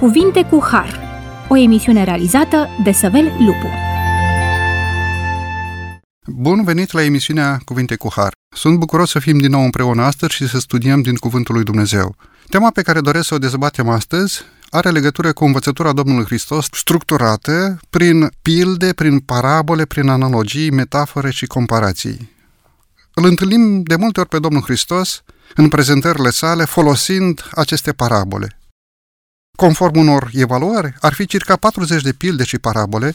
Cuvinte cu Har, o emisiune realizată de Săvel Lupu. Bun venit la emisiunea Cuvinte cu Har. Sunt bucuros să fim din nou împreună astăzi și să studiem din Cuvântul lui Dumnezeu. Tema pe care doresc să o dezbatem astăzi are legătură cu învățătura Domnului Hristos structurată prin pilde, prin parabole, prin analogii, metafore și comparații. Îl întâlnim de multe ori pe Domnul Hristos în prezentările sale folosind aceste parabole. Conform unor evaluări, ar fi circa 40 de pilde și parabole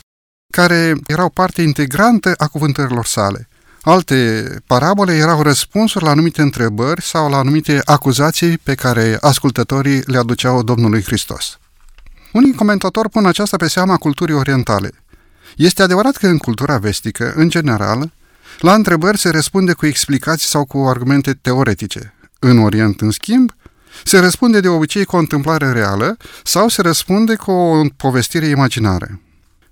care erau parte integrantă a cuvântărilor sale. Alte parabole erau răspunsuri la anumite întrebări sau la anumite acuzații pe care ascultătorii le aduceau Domnului Hristos. Unii comentatori pun aceasta pe seama culturii orientale. Este adevărat că în cultura vestică, în general, la întrebări se răspunde cu explicații sau cu argumente teoretice. În Orient, în schimb, se răspunde de obicei cu o întâmplare reală sau se răspunde cu o povestire imaginară.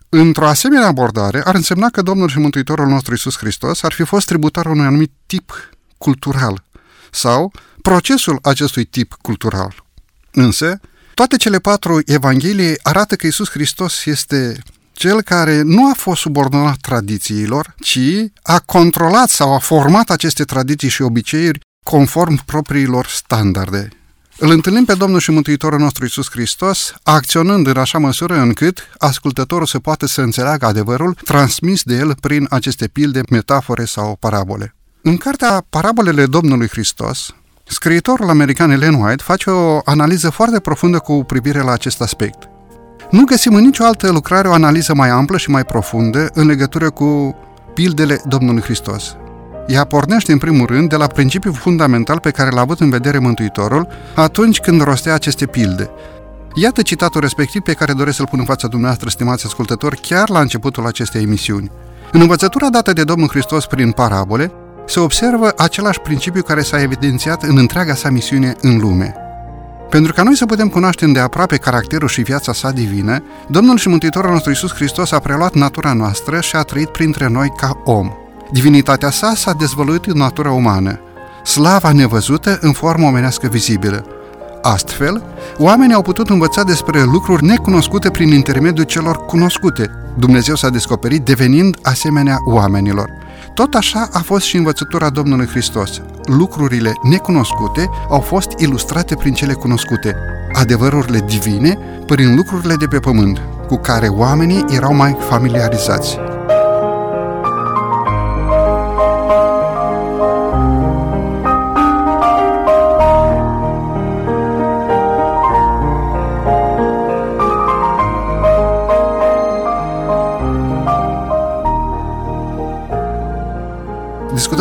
Într-o asemenea abordare ar însemna că Domnul și Mântuitorul nostru Isus Hristos ar fi fost tributar unui anumit tip cultural sau procesul acestui tip cultural. Însă, toate cele patru evanghelii arată că Isus Hristos este cel care nu a fost subordonat tradițiilor, ci a controlat sau a format aceste tradiții și obiceiuri conform propriilor standarde. Îl întâlnim pe Domnul și Mântuitorul nostru Isus Hristos, acționând în așa măsură încât ascultătorul să poată să înțeleagă adevărul transmis de el prin aceste pilde, metafore sau parabole. În cartea Parabolele Domnului Hristos, scriitorul american Ellen White face o analiză foarte profundă cu privire la acest aspect. Nu găsim în nicio altă lucrare o analiză mai amplă și mai profundă în legătură cu pildele Domnului Hristos. Ea pornește în primul rând de la principiul fundamental pe care l-a avut în vedere Mântuitorul atunci când rostea aceste pilde. Iată citatul respectiv pe care doresc să-l pun în fața dumneavoastră, stimați ascultători, chiar la începutul acestei emisiuni. În învățătura dată de Domnul Hristos prin parabole, se observă același principiu care s-a evidențiat în întreaga sa misiune în lume. Pentru ca noi să putem cunoaște îndeaproape caracterul și viața sa divină, Domnul și Mântuitorul nostru Iisus Hristos a preluat natura noastră și a trăit printre noi ca om – Divinitatea sa s-a dezvăluit în natura umană, slava nevăzută în formă omenească vizibilă. Astfel, oamenii au putut învăța despre lucruri necunoscute prin intermediul celor cunoscute. Dumnezeu s-a descoperit devenind asemenea oamenilor. Tot așa a fost și învățătura Domnului Hristos. Lucrurile necunoscute au fost ilustrate prin cele cunoscute, adevărurile divine prin lucrurile de pe pământ, cu care oamenii erau mai familiarizați.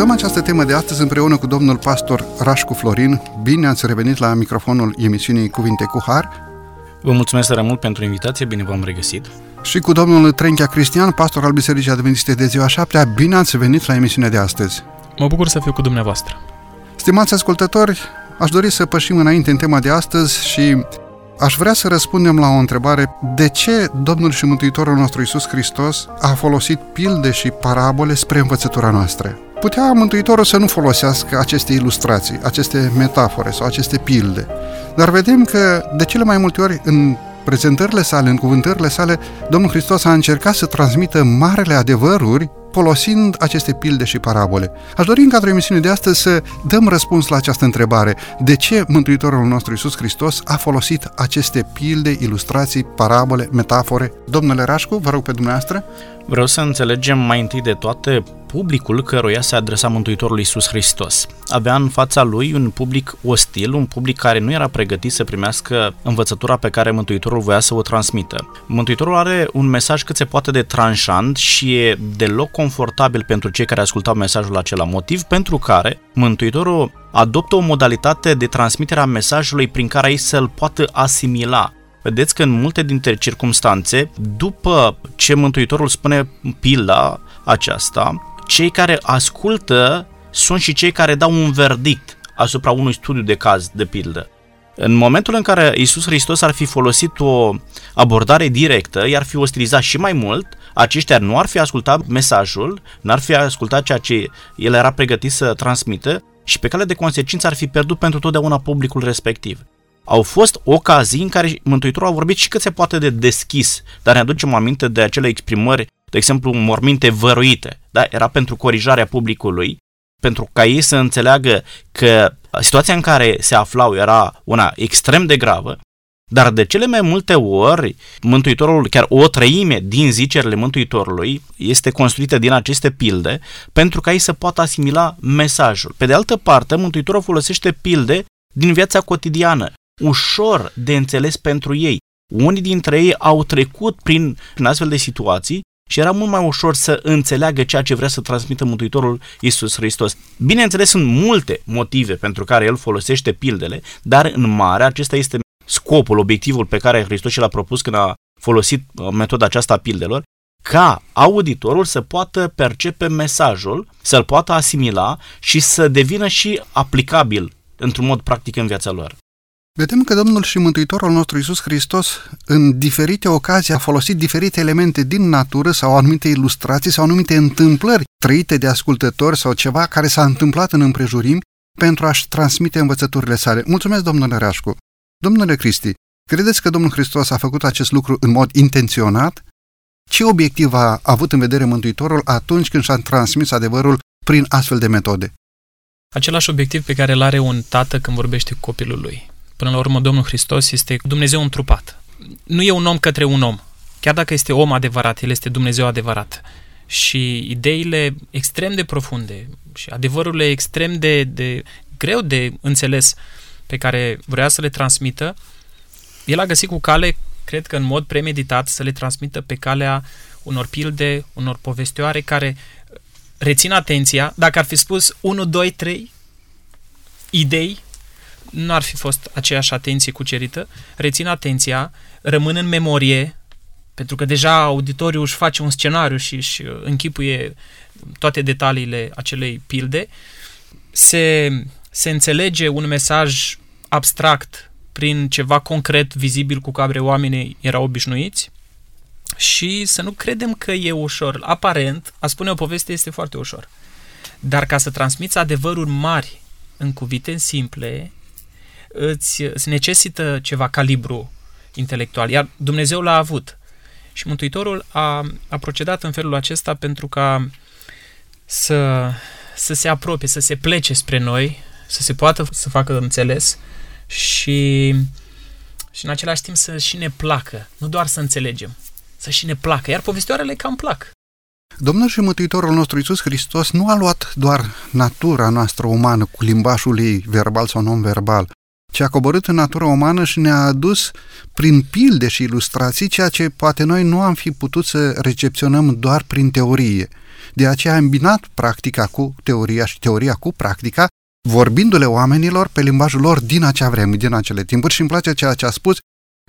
Discutăm această temă de astăzi împreună cu domnul pastor Rașcu Florin. Bine ați revenit la microfonul emisiunii Cuvinte cu Har. Vă mulțumesc tare mult pentru invitație, bine v-am regăsit. Și cu domnul Trenchea Cristian, pastor al Bisericii Adventiste de ziua 7 bine ați venit la emisiunea de astăzi. Mă bucur să fiu cu dumneavoastră. Stimați ascultători, aș dori să pășim înainte în tema de astăzi și Aș vrea să răspundem la o întrebare. De ce Domnul și Mântuitorul nostru Isus Hristos a folosit pilde și parabole spre învățătura noastră? Putea Mântuitorul să nu folosească aceste ilustrații, aceste metafore sau aceste pilde. Dar vedem că de cele mai multe ori în prezentările sale, în cuvântările sale, Domnul Hristos a încercat să transmită marele adevăruri folosind aceste pilde și parabole. Aș dori în cadrul emisiunii de astăzi să dăm răspuns la această întrebare. De ce Mântuitorul nostru Iisus Hristos a folosit aceste pilde, ilustrații, parabole, metafore? Domnule Rașcu, vă rog pe dumneavoastră. Vreau să înțelegem mai întâi de toate publicul căruia se adresa Mântuitorul Iisus Hristos. Avea în fața lui un public ostil, un public care nu era pregătit să primească învățătura pe care Mântuitorul voia să o transmită. Mântuitorul are un mesaj cât se poate de tranșant și e deloc confortabil pentru cei care ascultau mesajul acela, motiv pentru care Mântuitorul adoptă o modalitate de transmitere a mesajului prin care ei să-l poată asimila, Vedeți că în multe dintre circunstanțe, după ce Mântuitorul spune pilda aceasta, cei care ascultă sunt și cei care dau un verdict asupra unui studiu de caz, de pildă. În momentul în care Isus Hristos ar fi folosit o abordare directă, i-ar fi ostilizat și mai mult, aceștia nu ar fi ascultat mesajul, n-ar fi ascultat ceea ce el era pregătit să transmită și pe cale de consecință ar fi pierdut pentru totdeauna publicul respectiv. Au fost ocazii în care Mântuitorul a vorbit și cât se poate de deschis, dar ne aducem aminte de acele exprimări, de exemplu, morminte văruite. Da? Era pentru corijarea publicului, pentru ca ei să înțeleagă că situația în care se aflau era una extrem de gravă, dar de cele mai multe ori, Mântuitorul, chiar o treime din zicerile Mântuitorului este construită din aceste pilde pentru ca ei să poată asimila mesajul. Pe de altă parte, Mântuitorul folosește pilde din viața cotidiană, ușor de înțeles pentru ei. Unii dintre ei au trecut prin, prin astfel de situații și era mult mai ușor să înțeleagă ceea ce vrea să transmită Mântuitorul Isus Hristos. Bineînțeles, sunt multe motive pentru care el folosește pildele, dar în mare acesta este scopul, obiectivul pe care Hristos și l-a propus când a folosit uh, metoda aceasta a pildelor, ca auditorul să poată percepe mesajul, să-l poată asimila și să devină și aplicabil într-un mod practic în viața lor. Vedem că Domnul și Mântuitorul nostru Isus Hristos în diferite ocazii a folosit diferite elemente din natură sau anumite ilustrații sau anumite întâmplări trăite de ascultători sau ceva care s-a întâmplat în împrejurimi pentru a-și transmite învățăturile sale. Mulțumesc, domnule Rașcu! Domnule Cristi, credeți că Domnul Hristos a făcut acest lucru în mod intenționat? Ce obiectiv a avut în vedere Mântuitorul atunci când și-a transmis adevărul prin astfel de metode? Același obiectiv pe care îl are un tată când vorbește cu copilul lui. Până la urmă, Domnul Hristos este Dumnezeu întrupat. Nu e un om către un om. Chiar dacă este om adevărat, El este Dumnezeu adevărat. Și ideile extrem de profunde și adevărurile extrem de, de greu de înțeles pe care vrea să le transmită, el a găsit cu cale, cred că în mod premeditat, să le transmită pe calea unor pilde, unor povestioare care rețin atenția. Dacă ar fi spus 1, 2, 3 idei, nu ar fi fost aceeași atenție cucerită. Rețin atenția, rămân în memorie, pentru că deja auditoriul își face un scenariu și își închipuie toate detaliile acelei pilde. Se se înțelege un mesaj abstract prin ceva concret, vizibil cu care oamenii erau obișnuiți și să nu credem că e ușor. Aparent, a spune o poveste este foarte ușor. Dar ca să transmiți adevăruri mari în cuvinte simple, îți, îți necesită ceva calibru intelectual. Iar Dumnezeu l-a avut. Și Mântuitorul a, a procedat în felul acesta pentru ca să, să se apropie, să se plece spre noi, să se poată să facă înțeles și, și în același timp să și ne placă, nu doar să înțelegem, să și ne placă, iar povestioarele cam plac. Domnul și Mântuitorul nostru Iisus Hristos nu a luat doar natura noastră umană cu limbajul ei, verbal sau non-verbal, ci a coborât în natura umană și ne-a adus prin pilde și ilustrații ceea ce poate noi nu am fi putut să recepționăm doar prin teorie. De aceea a îmbinat practica cu teoria și teoria cu practica vorbindu-le oamenilor pe limbajul lor din acea vreme, din acele timpuri și îmi place ceea ce a spus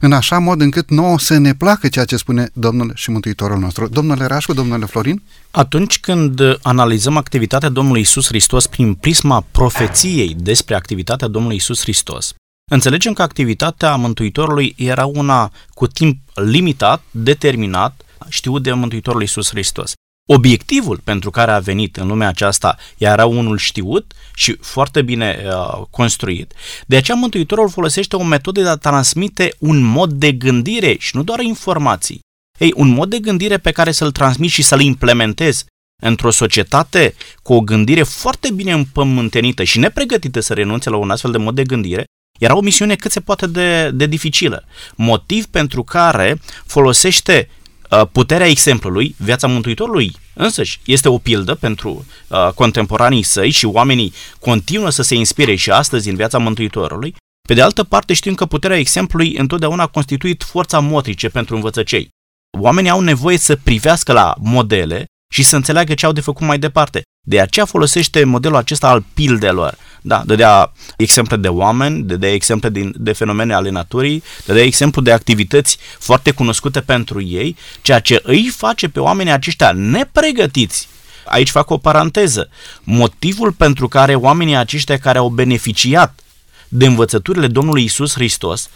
în așa mod încât nouă să ne placă ceea ce spune Domnul și Mântuitorul nostru. Domnule Rașcu, domnule Florin? Atunci când analizăm activitatea Domnului Isus Hristos prin prisma profeției despre activitatea Domnului Isus Hristos, înțelegem că activitatea Mântuitorului era una cu timp limitat, determinat, știut de Mântuitorul Isus Hristos. Obiectivul pentru care a venit în lumea aceasta era unul știut și foarte bine uh, construit. De aceea Mântuitorul folosește o metodă de a transmite un mod de gândire și nu doar informații. Ei, un mod de gândire pe care să-l transmit și să-l implementez într-o societate cu o gândire foarte bine împământenită și nepregătită să renunțe la un astfel de mod de gândire, era o misiune cât se poate de, de dificilă. Motiv pentru care folosește Uh, puterea exemplului, viața Mântuitorului însăși este o pildă pentru uh, contemporanii săi și oamenii continuă să se inspire și astăzi în viața Mântuitorului. Pe de altă parte știm că puterea exemplului întotdeauna a constituit forța motrice pentru învățăcei. Oamenii au nevoie să privească la modele și să înțeleagă ce au de făcut mai departe. De aceea folosește modelul acesta al pildelor. Da, dădea exemple de oameni, dădea exemple din, de fenomene ale naturii, dădea exemplu de activități foarte cunoscute pentru ei, ceea ce îi face pe oamenii aceștia nepregătiți Aici fac o paranteză. Motivul pentru care oamenii aceștia care au beneficiat de învățăturile Domnului Isus Hristos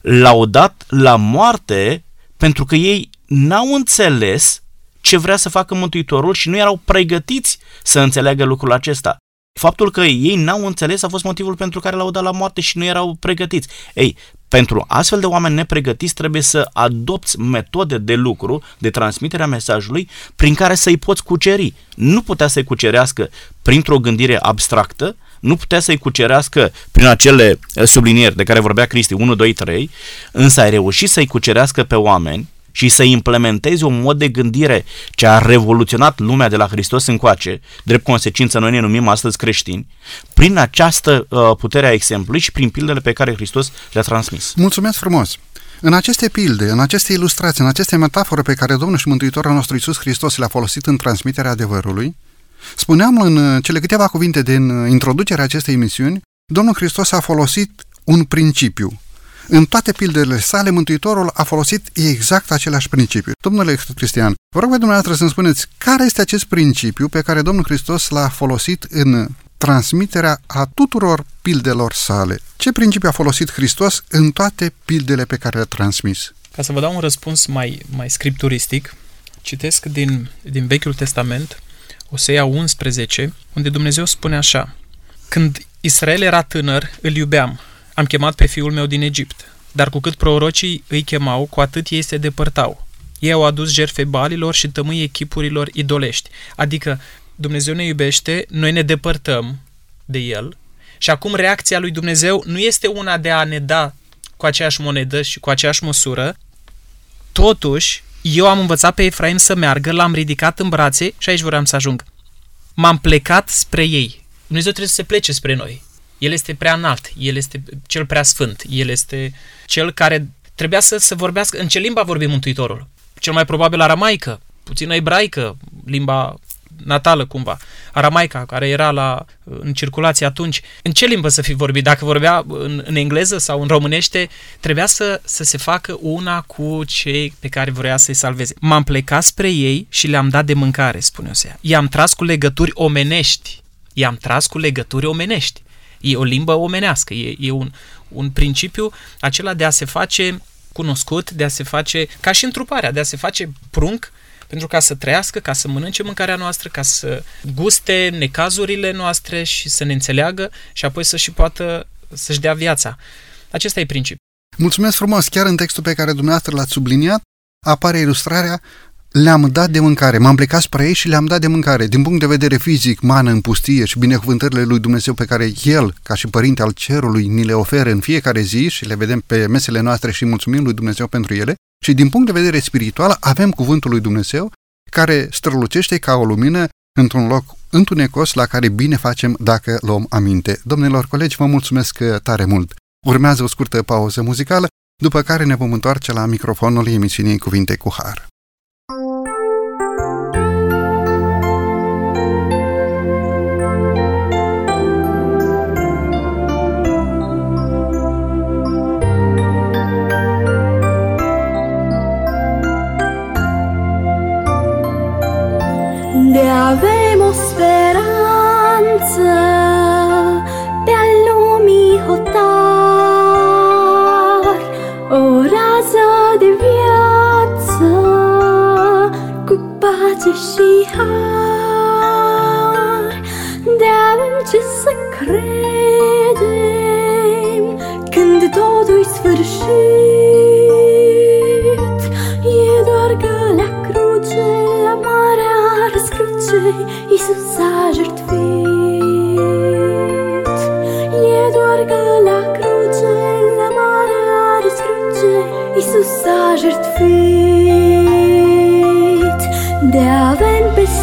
l-au dat la moarte pentru că ei n-au înțeles ce vrea să facă Mântuitorul și nu erau pregătiți să înțeleagă lucrul acesta. Faptul că ei n-au înțeles a fost motivul pentru care l-au dat la moarte și nu erau pregătiți. Ei, pentru astfel de oameni nepregătiți trebuie să adopți metode de lucru, de transmitere a mesajului, prin care să-i poți cuceri. Nu putea să-i cucerească printr-o gândire abstractă, nu putea să-i cucerească prin acele eh, sublinieri de care vorbea Cristi, 1, 2, 3, însă ai reușit să-i cucerească pe oameni și să implementezi un mod de gândire ce a revoluționat lumea de la Hristos încoace, drept consecință noi ne numim astăzi creștini, prin această uh, putere a exemplului și prin pildele pe care Hristos le-a transmis. Mulțumesc frumos! În aceste pilde, în aceste ilustrații, în aceste metafore pe care Domnul și Mântuitorul nostru Iisus Hristos le-a folosit în transmiterea adevărului, spuneam în uh, cele câteva cuvinte din uh, introducerea acestei emisiuni, Domnul Hristos a folosit un principiu, în toate pildele sale, Mântuitorul a folosit exact același principiu. Domnule Cristian, vă rog pe dumneavoastră să-mi spuneți care este acest principiu pe care Domnul Hristos l-a folosit în transmiterea a tuturor pildelor sale. Ce principiu a folosit Hristos în toate pildele pe care le-a transmis? Ca să vă dau un răspuns mai, mai scripturistic, citesc din, din Vechiul Testament, Osea 11, unde Dumnezeu spune așa, Când Israel era tânăr, îl iubeam, am chemat pe fiul meu din Egipt, dar cu cât prorocii îi chemau, cu atât ei se depărtau. Ei au adus jerfe balilor și tămâi echipurilor idolești. Adică Dumnezeu ne iubește, noi ne depărtăm de El și acum reacția lui Dumnezeu nu este una de a ne da cu aceeași monedă și cu aceeași măsură. Totuși, eu am învățat pe Efraim să meargă, l-am ridicat în brațe și aici vreau să ajung. M-am plecat spre ei. Dumnezeu trebuie să se plece spre noi. El este prea înalt, El este cel prea sfânt, El este cel care trebuia să, să vorbească. În ce limba vorbi Mântuitorul? Cel mai probabil aramaică, puțină ebraică, limba natală cumva, aramaica, care era la, în circulație atunci. În ce limbă să fi vorbit? Dacă vorbea în, în engleză sau în românește, trebuia să, să se facă una cu cei pe care vrea să-i salveze. M-am plecat spre ei și le-am dat de mâncare, spune Osea. I-am tras cu legături omenești. I-am tras cu legături omenești. E o limbă omenească, e, e un, un principiu acela de a se face cunoscut, de a se face, ca și întruparea, de a se face prunc pentru ca să trăiască, ca să mănânce mâncarea noastră, ca să guste necazurile noastre și să ne înțeleagă și apoi să și poată să-și dea viața. Acesta e principiul. Mulțumesc frumos! Chiar în textul pe care dumneavoastră l-ați subliniat apare ilustrarea le-am dat de mâncare, m-am plecat spre ei și le-am dat de mâncare. Din punct de vedere fizic, mană în pustie și binecuvântările lui Dumnezeu pe care El, ca și Părinte al Cerului, ni le oferă în fiecare zi și le vedem pe mesele noastre și mulțumim lui Dumnezeu pentru ele. Și din punct de vedere spiritual, avem cuvântul lui Dumnezeu care strălucește ca o lumină într-un loc întunecos la care bine facem dacă luăm aminte. Domnilor colegi, vă mulțumesc tare mult! Urmează o scurtă pauză muzicală, după care ne vom întoarce la microfonul emisiunii Cuvinte cu Har. De avem o speranță Pe-a lumii hotar. O rază de viață Cu pace și har. De avem ce să credem Când totul-i sfârșit răscruce Iisus a jertfit. E doar că la cruce la marea răscruce Iisus a jertfit. De avem peste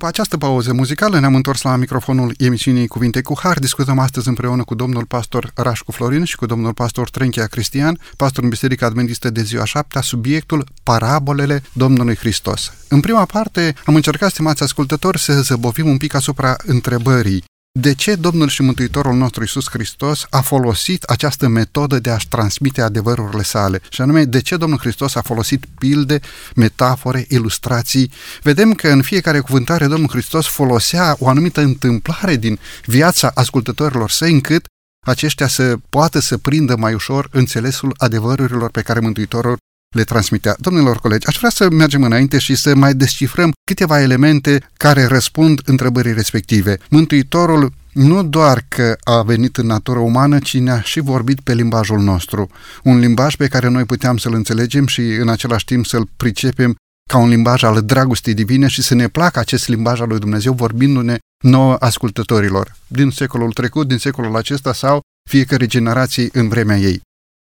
După această pauză muzicală ne-am întors la microfonul emisiunii Cuvinte cu Har. Discutăm astăzi împreună cu domnul pastor Rașcu Florin și cu domnul pastor Trenchea Cristian, pastor în Biserica Adventistă de ziua șaptea, subiectul Parabolele Domnului Hristos. În prima parte am încercat, stimați ascultători, să zăbovim un pic asupra întrebării de ce Domnul și Mântuitorul nostru Isus Hristos a folosit această metodă de a-și transmite adevărurile sale? Și anume, de ce Domnul Hristos a folosit pilde, metafore, ilustrații? Vedem că în fiecare cuvântare Domnul Hristos folosea o anumită întâmplare din viața ascultătorilor săi încât aceștia să poată să prindă mai ușor înțelesul adevărurilor pe care Mântuitorul le transmitea. Domnilor colegi, aș vrea să mergem înainte și să mai descifrăm câteva elemente care răspund întrebării respective. Mântuitorul nu doar că a venit în natură umană, ci ne-a și vorbit pe limbajul nostru. Un limbaj pe care noi puteam să-l înțelegem și în același timp să-l pricepem ca un limbaj al dragostei divine și să ne placă acest limbaj al lui Dumnezeu vorbindu-ne nouă ascultătorilor din secolul trecut, din secolul acesta sau fiecare generație în vremea ei.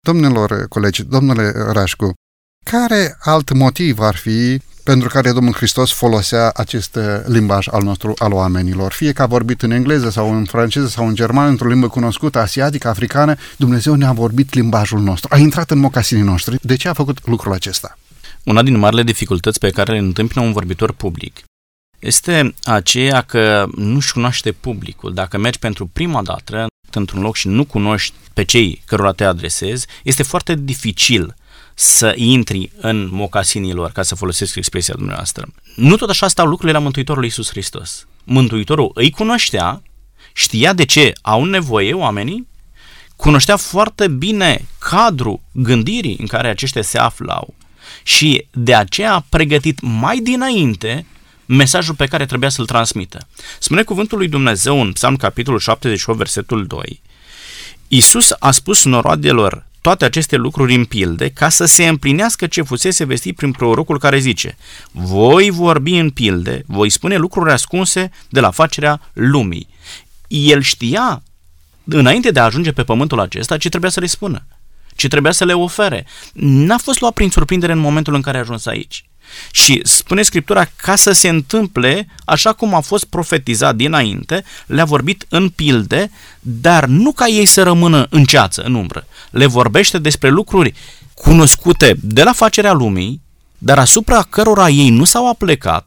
Domnilor colegi, domnule Rașcu, care alt motiv ar fi pentru care Domnul Hristos folosea acest limbaj al nostru al oamenilor? Fie că a vorbit în engleză sau în franceză sau în germană, într-o limbă cunoscută, asiatică, africană, Dumnezeu ne-a vorbit limbajul nostru, a intrat în mocasinii noștri. De ce a făcut lucrul acesta? Una din marile dificultăți pe care le întâmpină un vorbitor public este aceea că nu-și cunoaște publicul. Dacă mergi pentru prima dată într-un loc și nu cunoști pe cei cărora te adresezi, este foarte dificil să intri în mocasinilor, ca să folosesc expresia dumneavoastră. Nu tot așa stau lucrurile la Mântuitorul Iisus Hristos. Mântuitorul îi cunoștea, știa de ce au nevoie oamenii, cunoștea foarte bine cadrul gândirii în care aceștia se aflau și de aceea a pregătit mai dinainte mesajul pe care trebuia să-l transmită. Spune cuvântul lui Dumnezeu în Psalm capitolul 78, versetul 2. Iisus a spus noroadelor toate aceste lucruri în pilde ca să se împlinească ce fusese vestit prin prorocul care zice Voi vorbi în pilde, voi spune lucruri ascunse de la facerea lumii. El știa, înainte de a ajunge pe pământul acesta, ce trebuia să le spună, ce trebuia să le ofere. N-a fost luat prin surprindere în momentul în care a ajuns aici. Și spune Scriptura ca să se întâmple așa cum a fost profetizat dinainte, le-a vorbit în pilde, dar nu ca ei să rămână în ceață, în umbră. Le vorbește despre lucruri cunoscute de la facerea lumii, dar asupra cărora ei nu s-au aplecat,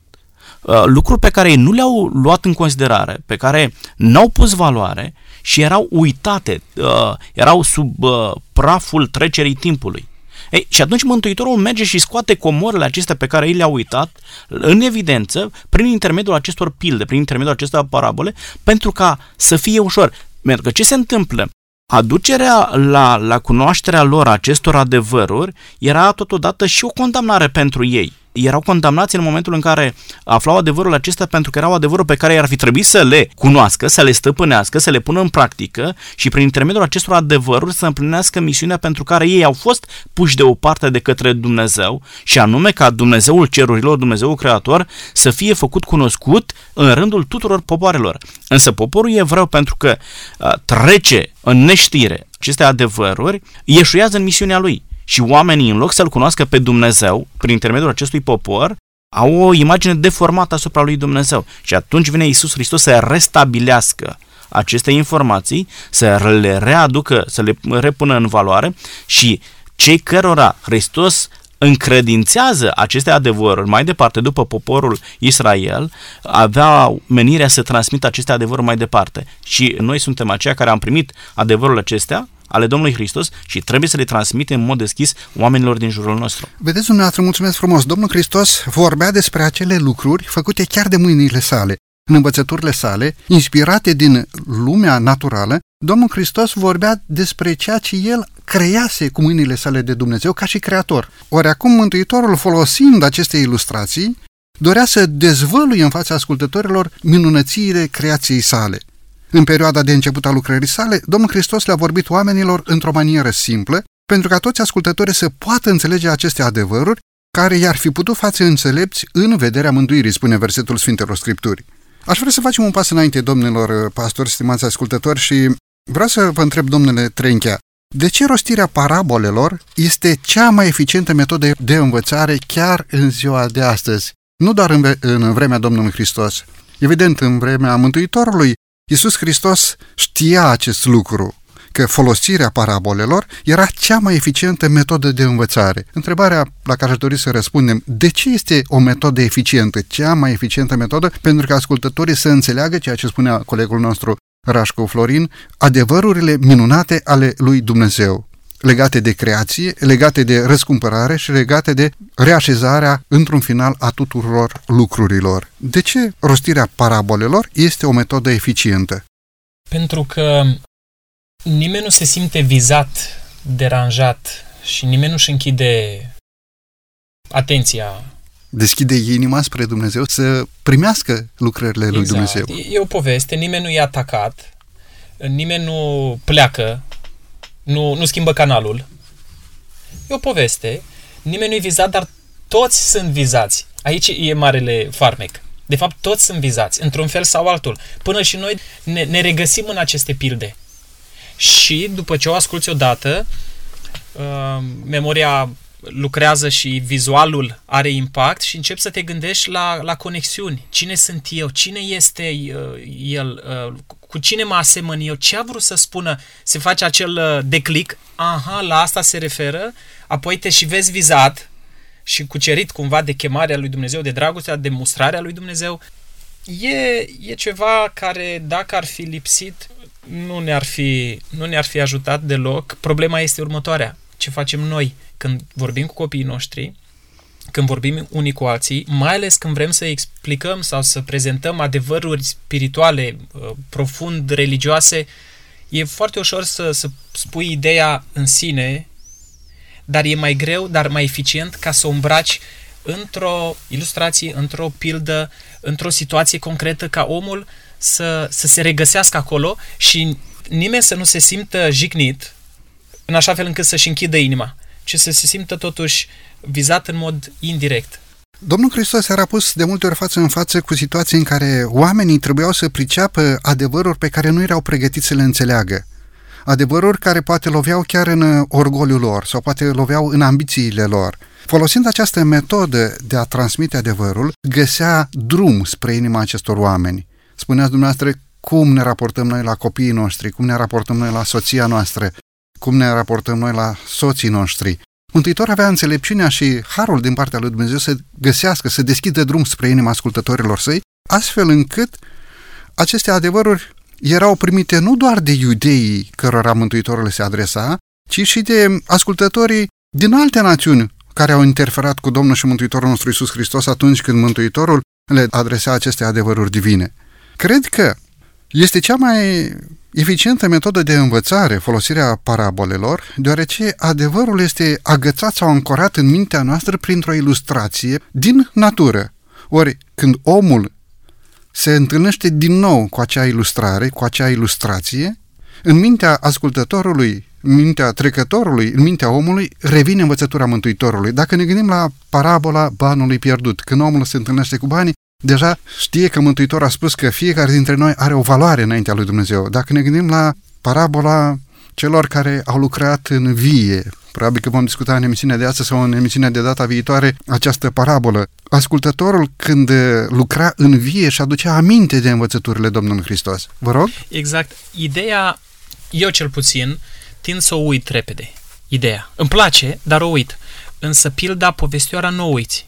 uh, lucruri pe care ei nu le-au luat în considerare, pe care n-au pus valoare și erau uitate, uh, erau sub uh, praful trecerii timpului. Ei, și atunci Mântuitorul merge și scoate comorile acestea pe care ei le-au uitat în evidență prin intermediul acestor pilde, prin intermediul acestor parabole, pentru ca să fie ușor. Pentru că ce se întâmplă? Aducerea la, la cunoașterea lor acestor adevăruri era totodată și o condamnare pentru ei erau condamnați în momentul în care aflau adevărul acesta pentru că erau adevărul pe care ar fi trebuit să le cunoască, să le stăpânească, să le pună în practică și prin intermediul acestor adevăruri să împlinească misiunea pentru care ei au fost puși deoparte de către Dumnezeu și anume ca Dumnezeul cerurilor, Dumnezeul creator să fie făcut cunoscut în rândul tuturor popoarelor. Însă poporul evreu pentru că uh, trece în neștire aceste adevăruri, ieșuiază în misiunea lui și oamenii, în loc să-L cunoască pe Dumnezeu, prin intermediul acestui popor, au o imagine deformată asupra lui Dumnezeu. Și atunci vine Isus Hristos să restabilească aceste informații, să le readucă, să le repună în valoare și cei cărora Hristos încredințează aceste adevăruri mai departe după poporul Israel, avea menirea să transmită aceste adevăruri mai departe. Și noi suntem aceia care am primit adevărul acestea, ale Domnului Hristos și trebuie să le transmitem în mod deschis oamenilor din jurul nostru. Vedeți, dumneavoastră, mulțumesc frumos. Domnul Hristos vorbea despre acele lucruri făcute chiar de mâinile sale. În învățăturile sale, inspirate din lumea naturală, Domnul Hristos vorbea despre ceea ce El crease cu mâinile sale de Dumnezeu ca și creator. Ori acum Mântuitorul, folosind aceste ilustrații, dorea să dezvăluie în fața ascultătorilor minunățiile creației sale. În perioada de început a lucrării sale, Domnul Hristos le-a vorbit oamenilor într-o manieră simplă, pentru ca toți ascultătorii să poată înțelege aceste adevăruri care i-ar fi putut face înțelepți în vederea mântuirii, spune versetul Sfintelor Scripturi. Aș vrea să facem un pas înainte, domnilor pastori, stimați ascultători, și vreau să vă întreb, domnule Trenchea, de ce rostirea parabolelor este cea mai eficientă metodă de învățare chiar în ziua de astăzi? Nu doar în, în vremea Domnului Hristos. Evident, în vremea Mântuitorului, Iisus Hristos știa acest lucru, că folosirea parabolelor era cea mai eficientă metodă de învățare. Întrebarea la care aș dori să răspundem, de ce este o metodă eficientă, cea mai eficientă metodă, pentru că ascultătorii să înțeleagă ceea ce spunea colegul nostru Rașcu Florin, adevărurile minunate ale lui Dumnezeu legate de creație, legate de răscumpărare și legate de reașezarea într-un final a tuturor lucrurilor. De ce rostirea parabolelor este o metodă eficientă? Pentru că nimeni nu se simte vizat, deranjat și nimeni nu-și închide atenția. Deschide inima spre Dumnezeu să primească lucrările exact. lui Dumnezeu. E o poveste, nimeni nu e atacat, nimeni nu pleacă nu, nu schimbă canalul. E o poveste, nimeni nu-i vizat, dar toți sunt vizați. Aici e marele farmec. De fapt, toți sunt vizați, într-un fel sau altul. Până și noi ne, ne regăsim în aceste pilde. Și după ce o asculți odată, uh, memoria lucrează și vizualul are impact și începi să te gândești la, la conexiuni. Cine sunt eu? Cine este uh, el? Uh, cu cine mă asemăn eu? Ce a vrut să spună? Se face acel uh, declic, aha, la asta se referă, apoi te și vezi vizat și cucerit cumva de chemarea lui Dumnezeu, de dragostea, de mustrarea lui Dumnezeu. E, e ceva care, dacă ar fi lipsit, nu ne-ar fi, nu ne-ar fi ajutat deloc. Problema este următoarea. Ce facem noi când vorbim cu copiii noștri? când vorbim unii cu alții, mai ales când vrem să explicăm sau să prezentăm adevăruri spirituale, uh, profund religioase, e foarte ușor să, să spui ideea în sine, dar e mai greu, dar mai eficient ca să o îmbraci într-o ilustrație, într-o pildă, într-o situație concretă, ca omul să, să se regăsească acolo și nimeni să nu se simtă jignit, în așa fel încât să-și închidă inima, ci să se simtă totuși vizat în mod indirect. Domnul Hristos era pus de multe ori față în față cu situații în care oamenii trebuiau să priceapă adevăruri pe care nu erau pregătiți să le înțeleagă. Adevăruri care poate loveau chiar în orgoliul lor sau poate loveau în ambițiile lor. Folosind această metodă de a transmite adevărul, găsea drum spre inima acestor oameni. Spuneați dumneavoastră cum ne raportăm noi la copiii noștri, cum ne raportăm noi la soția noastră, cum ne raportăm noi la soții noștri. Mântuitor avea înțelepciunea și harul din partea lui Dumnezeu să găsească, să deschidă drum spre inima ascultătorilor săi, astfel încât aceste adevăruri erau primite nu doar de iudeii cărora Mântuitorul se adresa, ci și de ascultătorii din alte națiuni care au interferat cu Domnul și Mântuitorul nostru Isus Hristos atunci când Mântuitorul le adresa aceste adevăruri divine. Cred că este cea mai eficientă metodă de învățare, folosirea parabolelor, deoarece adevărul este agățat sau ancorat în mintea noastră printr-o ilustrație din natură. Ori, când omul se întâlnește din nou cu acea ilustrare, cu acea ilustrație, în mintea ascultătorului, în mintea trecătorului, în mintea omului, revine învățătura Mântuitorului. Dacă ne gândim la parabola banului pierdut, când omul se întâlnește cu banii, deja știe că Mântuitor a spus că fiecare dintre noi are o valoare înaintea lui Dumnezeu. Dacă ne gândim la parabola celor care au lucrat în vie, probabil că vom discuta în emisiunea de astăzi sau în emisiunea de data viitoare această parabolă. Ascultătorul când lucra în vie și aducea aminte de învățăturile Domnului Hristos. Vă rog? Exact. Ideea, eu cel puțin, tind să o uit repede. Ideea. Îmi place, dar o uit. Însă pilda, povestioara nu o uiți.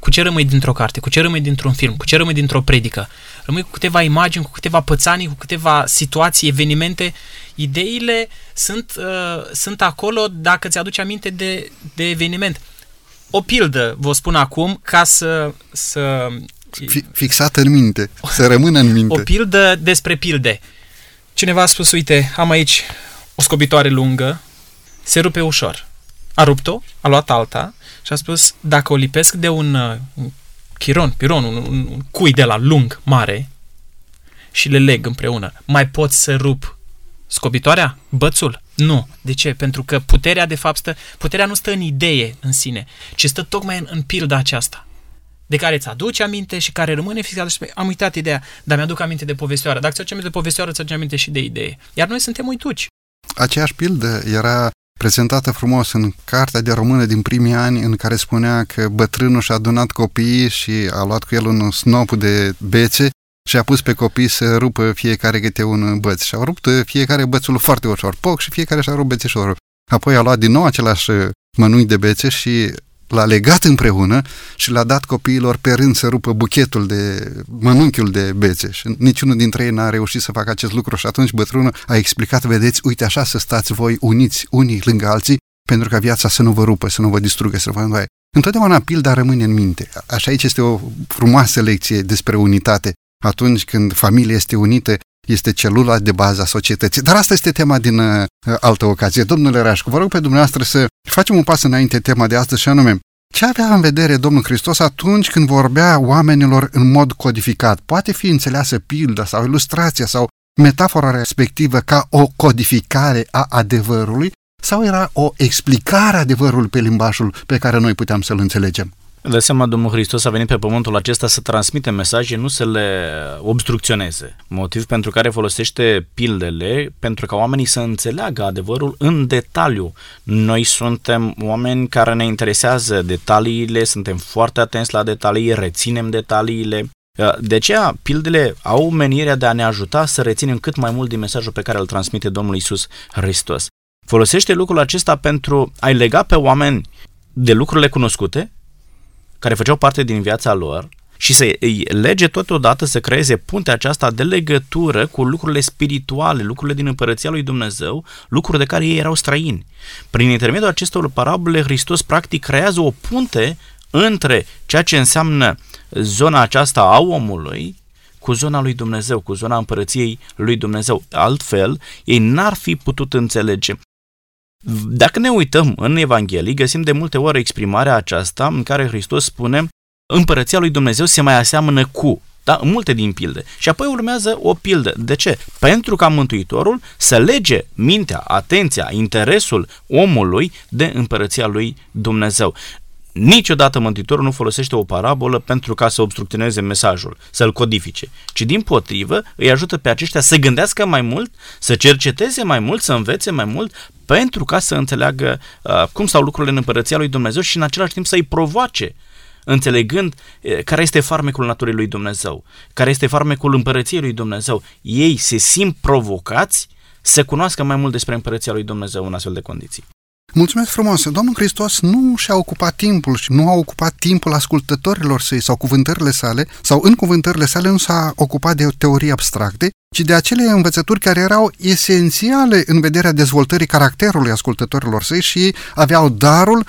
Cu ce rămâi dintr-o carte? Cu ce rămâi dintr-un film? Cu ce rămâi dintr-o predică? Rămâi cu câteva imagini, cu câteva pățanii, cu câteva situații, evenimente. Ideile sunt, uh, sunt acolo dacă ți-aduci aminte de, de eveniment. O pildă, vă spun acum, ca să... să Fi, fixată în minte, să rămână în minte. O pildă despre pilde. Cineva a spus, uite, am aici o scobitoare lungă, se rupe ușor. A rupt-o, a luat alta și a spus, dacă o lipesc de un, uh, un chiron, piron, un, un, un cui de la lung, mare, și le leg împreună, mai pot să rup scobitoarea? Bățul? Nu. De ce? Pentru că puterea, de fapt, stă, puterea nu stă în idee în sine, ci stă tocmai în, în pilda aceasta de care îți aduci aminte și care rămâne fixată și am uitat ideea, dar mi-aduc aminte de povestioară. Dacă ți-aduci aminte de povestioară, ți-aduci aminte și de idee. Iar noi suntem uituci. Aceeași pildă era prezentată frumos în cartea de română din primii ani în care spunea că bătrânul și-a adunat copiii și a luat cu el un snop de bețe și a pus pe copii să rupă fiecare câte un băț. Și au rupt fiecare bățul foarte ușor, poc și fiecare și-a rupt bețișorul. Apoi a luat din nou același mănui de bețe și l-a legat împreună și l-a dat copiilor pe rând să rupă buchetul de mănunchiul de bețe și niciunul dintre ei n-a reușit să facă acest lucru și atunci bătrânul a explicat, vedeți, uite așa să stați voi uniți unii lângă alții pentru ca viața să nu vă rupă, să nu vă distrugă, să vă învaie. Întotdeauna pilda rămâne în minte. Așa aici este o frumoasă lecție despre unitate. Atunci când familia este unită, este celula de bază a societății. Dar asta este tema din uh, altă ocazie. Domnule Rașcu, vă rog pe dumneavoastră să facem un pas înainte tema de astăzi și anume, ce avea în vedere Domnul Hristos atunci când vorbea oamenilor în mod codificat? Poate fi înțeleasă pilda sau ilustrația sau metafora respectivă ca o codificare a adevărului sau era o explicare a adevărului pe limbajul pe care noi puteam să-l înțelegem? De seama, Domnul Hristos a venit pe pământul acesta să transmite mesaje, nu să le obstrucționeze. Motiv pentru care folosește pildele, pentru ca oamenii să înțeleagă adevărul în detaliu. Noi suntem oameni care ne interesează detaliile, suntem foarte atenți la detalii, reținem detaliile. De aceea, pildele au menirea de a ne ajuta să reținem cât mai mult din mesajul pe care îl transmite Domnul Isus Hristos. Folosește lucrul acesta pentru a-i lega pe oameni de lucrurile cunoscute, care făceau parte din viața lor și să îi lege totodată să creeze puntea aceasta de legătură cu lucrurile spirituale, lucrurile din împărăția lui Dumnezeu, lucruri de care ei erau străini. Prin intermediul acestor parabole, Hristos practic creează o punte între ceea ce înseamnă zona aceasta a omului cu zona lui Dumnezeu, cu zona împărăției lui Dumnezeu. Altfel, ei n-ar fi putut înțelege. Dacă ne uităm în Evanghelie, găsim de multe ori exprimarea aceasta în care Hristos spune împărăția lui Dumnezeu se mai aseamănă cu, da? în multe din pilde. Și apoi urmează o pildă. De ce? Pentru ca Mântuitorul să lege mintea, atenția, interesul omului de împărăția lui Dumnezeu. Niciodată Mântuitorul nu folosește o parabolă pentru ca să obstrucționeze mesajul, să-l codifice, ci din potrivă îi ajută pe aceștia să gândească mai mult, să cerceteze mai mult, să învețe mai mult, pentru ca să înțeleagă uh, cum stau lucrurile în împărăția lui Dumnezeu și în același timp să-i provoace înțelegând uh, care este farmecul naturii lui Dumnezeu, care este farmecul împărăției lui Dumnezeu. Ei se simt provocați să cunoască mai mult despre împărăția lui Dumnezeu în astfel de condiții. Mulțumesc frumos! Domnul Hristos nu și-a ocupat timpul și nu a ocupat timpul ascultătorilor săi sau cuvântările sale, sau în cuvântările sale nu s-a ocupat de teorii abstracte, ci de acele învățături care erau esențiale în vederea dezvoltării caracterului ascultătorilor săi și aveau darul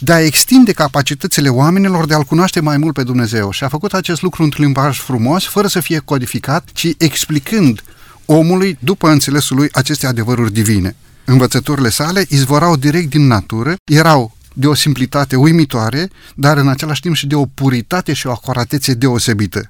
de a extinde capacitățile oamenilor de a-L cunoaște mai mult pe Dumnezeu. Și a făcut acest lucru într-un limbaj frumos, fără să fie codificat, ci explicând omului, după înțelesul lui, aceste adevăruri divine. Învățăturile sale izvorau direct din natură, erau de o simplitate uimitoare, dar în același timp și de o puritate și o acuratețe deosebită.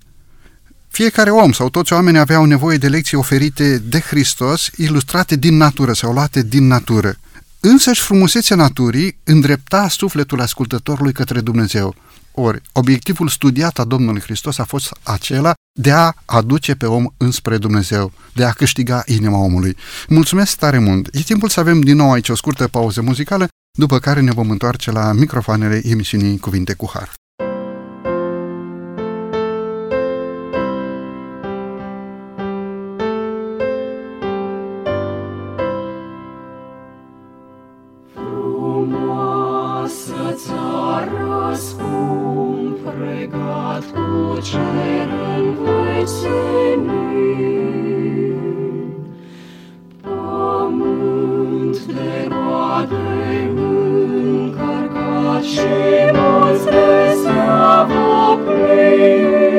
Fiecare om sau toți oamenii aveau nevoie de lecții oferite de Hristos, ilustrate din natură sau luate din natură. Însăși frumusețea naturii îndrepta sufletul ascultătorului către Dumnezeu. Ori, obiectivul studiat a Domnului Hristos a fost acela de a aduce pe om înspre Dumnezeu, de a câștiga inima omului. Mulțumesc tare mult! E timpul să avem din nou aici o scurtă pauză muzicală, după care ne vom întoarce la microfoanele emisiunii Cuvinte cu Har senin Pământ de roade încărcat și mulți de seavă plin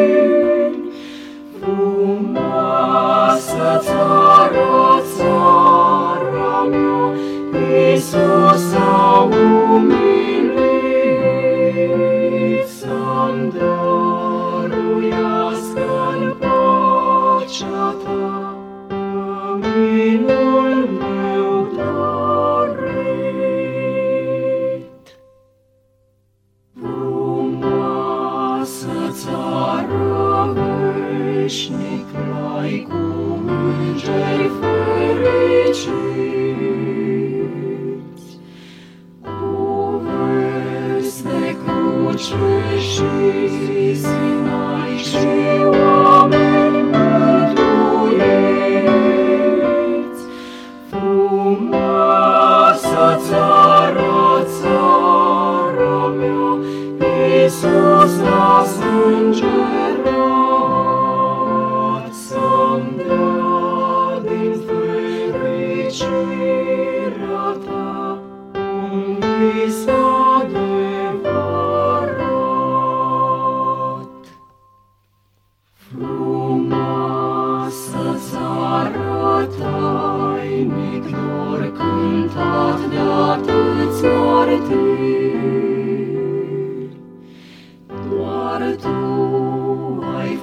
cerul voi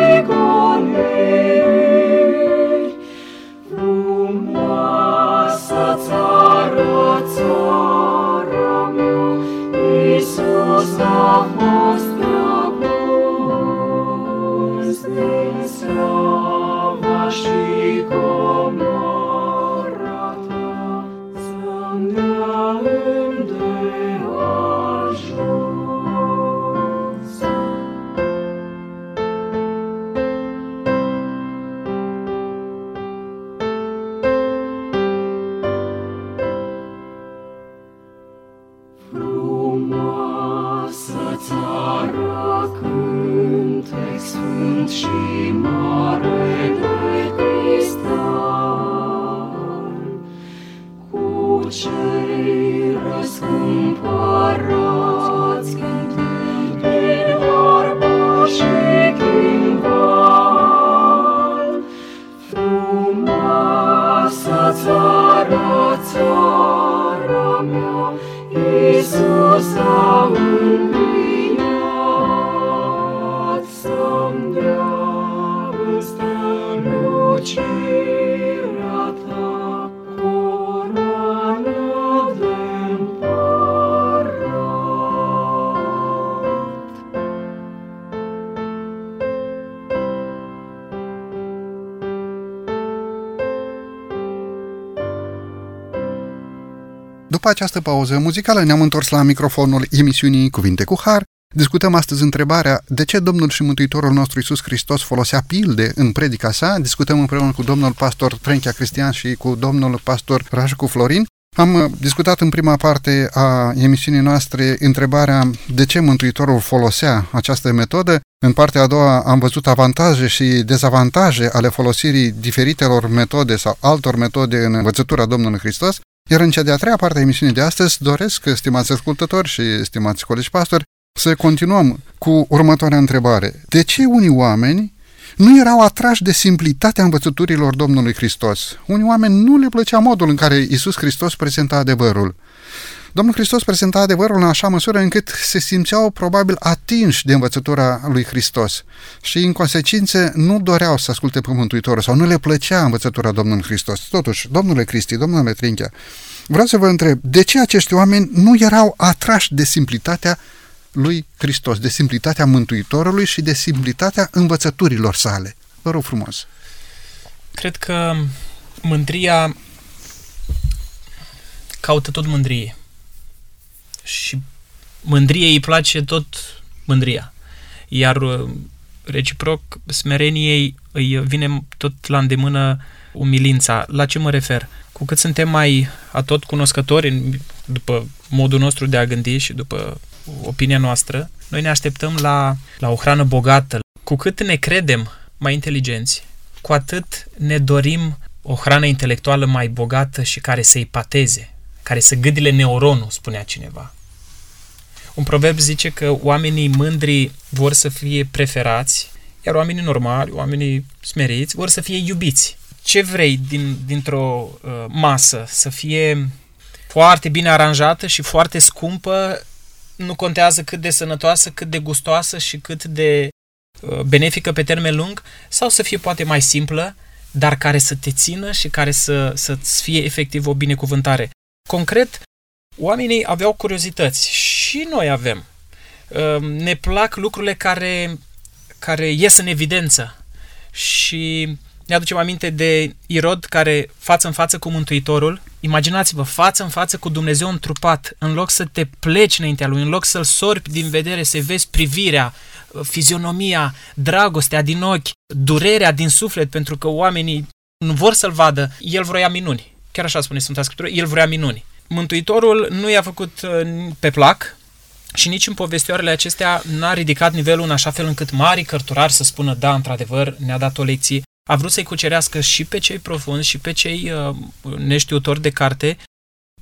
ținut. După această pauză muzicală ne-am întors la microfonul emisiunii Cuvinte cu Har. Discutăm astăzi întrebarea de ce Domnul și Mântuitorul nostru Isus Hristos folosea pilde în predica sa. Discutăm împreună cu domnul pastor Trenchia Cristian și cu domnul pastor Rajcu Florin. Am uh, discutat în prima parte a emisiunii noastre întrebarea de ce Mântuitorul folosea această metodă. În partea a doua am văzut avantaje și dezavantaje ale folosirii diferitelor metode sau altor metode în învățătura Domnului Hristos. Iar în cea de-a treia parte a emisiunii de astăzi doresc, stimați ascultători și stimați colegi pastori, să continuăm cu următoarea întrebare. De ce unii oameni nu erau atrași de simplitatea învățăturilor Domnului Hristos? Unii oameni nu le plăcea modul în care Isus Hristos prezenta adevărul. Domnul Hristos prezenta adevărul în așa măsură încât se simțeau probabil atinși de învățătura lui Hristos și în consecință nu doreau să asculte pe Mântuitorul sau nu le plăcea învățătura Domnului Hristos. Totuși, domnule Cristi, domnule Trinchea, vreau să vă întreb, de ce acești oameni nu erau atrași de simplitatea lui Hristos, de simplitatea Mântuitorului și de simplitatea învățăturilor sale? Vă rog frumos. Cred că mândria caută tot mândrie și mândrie îi place tot mândria. Iar uh, reciproc, smereniei îi vine tot la îndemână umilința. La ce mă refer? Cu cât suntem mai atot cunoscători după modul nostru de a gândi și după opinia noastră, noi ne așteptăm la, la o hrană bogată. Cu cât ne credem mai inteligenți, cu atât ne dorim o hrană intelectuală mai bogată și care să-i pateze, care să gâdile neuronul, spunea cineva. Un proverb zice că oamenii mândri vor să fie preferați, iar oamenii normali, oamenii smeriți, vor să fie iubiți. Ce vrei din, dintr-o uh, masă? Să fie foarte bine aranjată și foarte scumpă, nu contează cât de sănătoasă, cât de gustoasă și cât de uh, benefică pe termen lung, sau să fie poate mai simplă, dar care să te țină și care să, să-ți fie efectiv o binecuvântare. Concret, oamenii aveau curiozități și noi avem. Uh, ne plac lucrurile care, care ies în evidență și ne aducem aminte de Irod care față în față cu Mântuitorul. Imaginați-vă, față în față cu Dumnezeu întrupat, în loc să te pleci înaintea lui, în loc să-l sorbi din vedere, să vezi privirea, fizionomia, dragostea din ochi, durerea din suflet, pentru că oamenii nu vor să-l vadă, el vroia minuni. Chiar așa spune Sfânta Scriptură, el vroia minuni. Mântuitorul nu i-a făcut uh, pe plac și nici în povestioarele acestea n-a ridicat nivelul în așa fel încât mari cărturari să spună da, într-adevăr, ne-a dat o lecție. A vrut să-i cucerească și pe cei profunzi și pe cei uh, neștiutori de carte.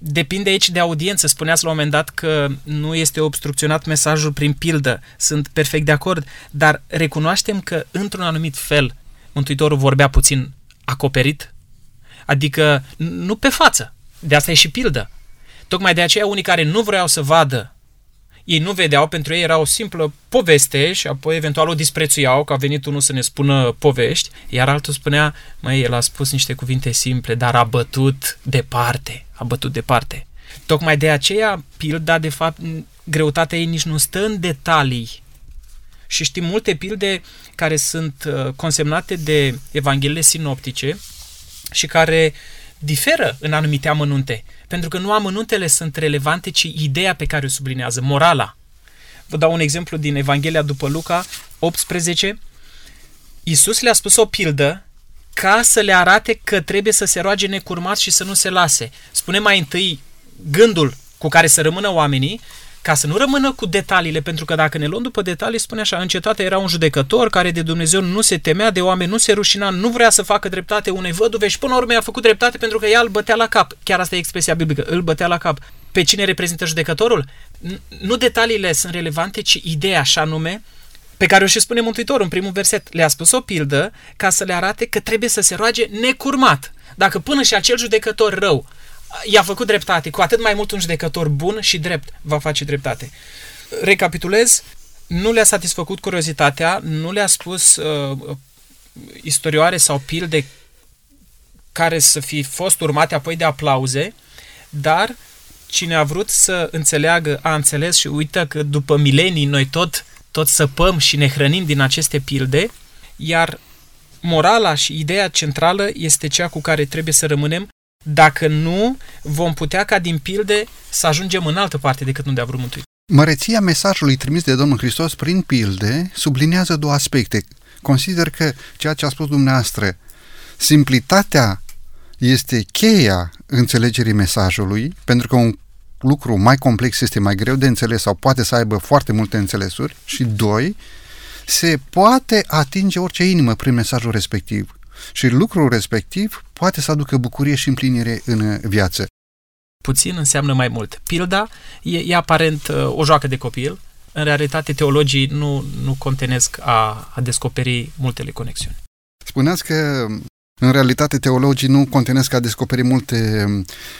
Depinde aici de audiență. Spuneați la un moment dat că nu este obstrucționat mesajul prin pildă. Sunt perfect de acord, dar recunoaștem că, într-un anumit fel, Mântuitorul vorbea puțin acoperit, adică nu pe față. De asta e și pildă. Tocmai de aceea unii care nu vreau să vadă ei nu vedeau, pentru ei era o simplă poveste și apoi eventual o disprețuiau, că a venit unul să ne spună povești, iar altul spunea, măi, el a spus niște cuvinte simple, dar a bătut departe, a bătut departe. Tocmai de aceea, pilda, de fapt, greutatea ei nici nu stă în detalii. Și știm multe pilde care sunt uh, consemnate de evangheliile sinoptice și care diferă în anumite amănunte. Pentru că nu amănuntele sunt relevante, ci ideea pe care o sublinează, morala. Vă dau un exemplu din Evanghelia după Luca 18. Iisus le-a spus o pildă ca să le arate că trebuie să se roage necurmat și să nu se lase. Spune mai întâi gândul cu care să rămână oamenii ca să nu rămână cu detaliile, pentru că dacă ne luăm după detalii, spune așa, în cetate era un judecător care de Dumnezeu nu se temea de oameni, nu se rușina, nu vrea să facă dreptate unei văduve și până la urmă i-a făcut dreptate pentru că ea îl bătea la cap. Chiar asta e expresia biblică, îl bătea la cap. Pe cine reprezintă judecătorul? Nu detaliile sunt relevante, ci ideea așa nume pe care o și spune Mântuitorul în primul verset. Le-a spus o pildă ca să le arate că trebuie să se roage necurmat. Dacă până și acel judecător rău i-a făcut dreptate, cu atât mai mult un judecător bun și drept va face dreptate. Recapitulez, nu le-a satisfăcut curiozitatea, nu le-a spus uh, istorioare sau pilde care să fi fost urmate apoi de aplauze, dar cine a vrut să înțeleagă, a înțeles și uită că după milenii noi tot, tot săpăm și ne hrănim din aceste pilde, iar morala și ideea centrală este cea cu care trebuie să rămânem dacă nu, vom putea ca din pilde să ajungem în altă parte decât unde a vrut Mântuitor. Măreția mesajului trimis de Domnul Hristos prin pilde sublinează două aspecte. Consider că ceea ce a spus dumneavoastră, simplitatea este cheia înțelegerii mesajului, pentru că un lucru mai complex este mai greu de înțeles sau poate să aibă foarte multe înțelesuri și doi, se poate atinge orice inimă prin mesajul respectiv și lucrul respectiv poate să aducă bucurie și împlinire în viață. Puțin înseamnă mai mult. Pilda e, e aparent uh, o joacă de copil. În realitate, teologii nu, nu contenesc a, a descoperi multele conexiuni. Spuneați că în realitate, teologii nu contenesc a descoperi multe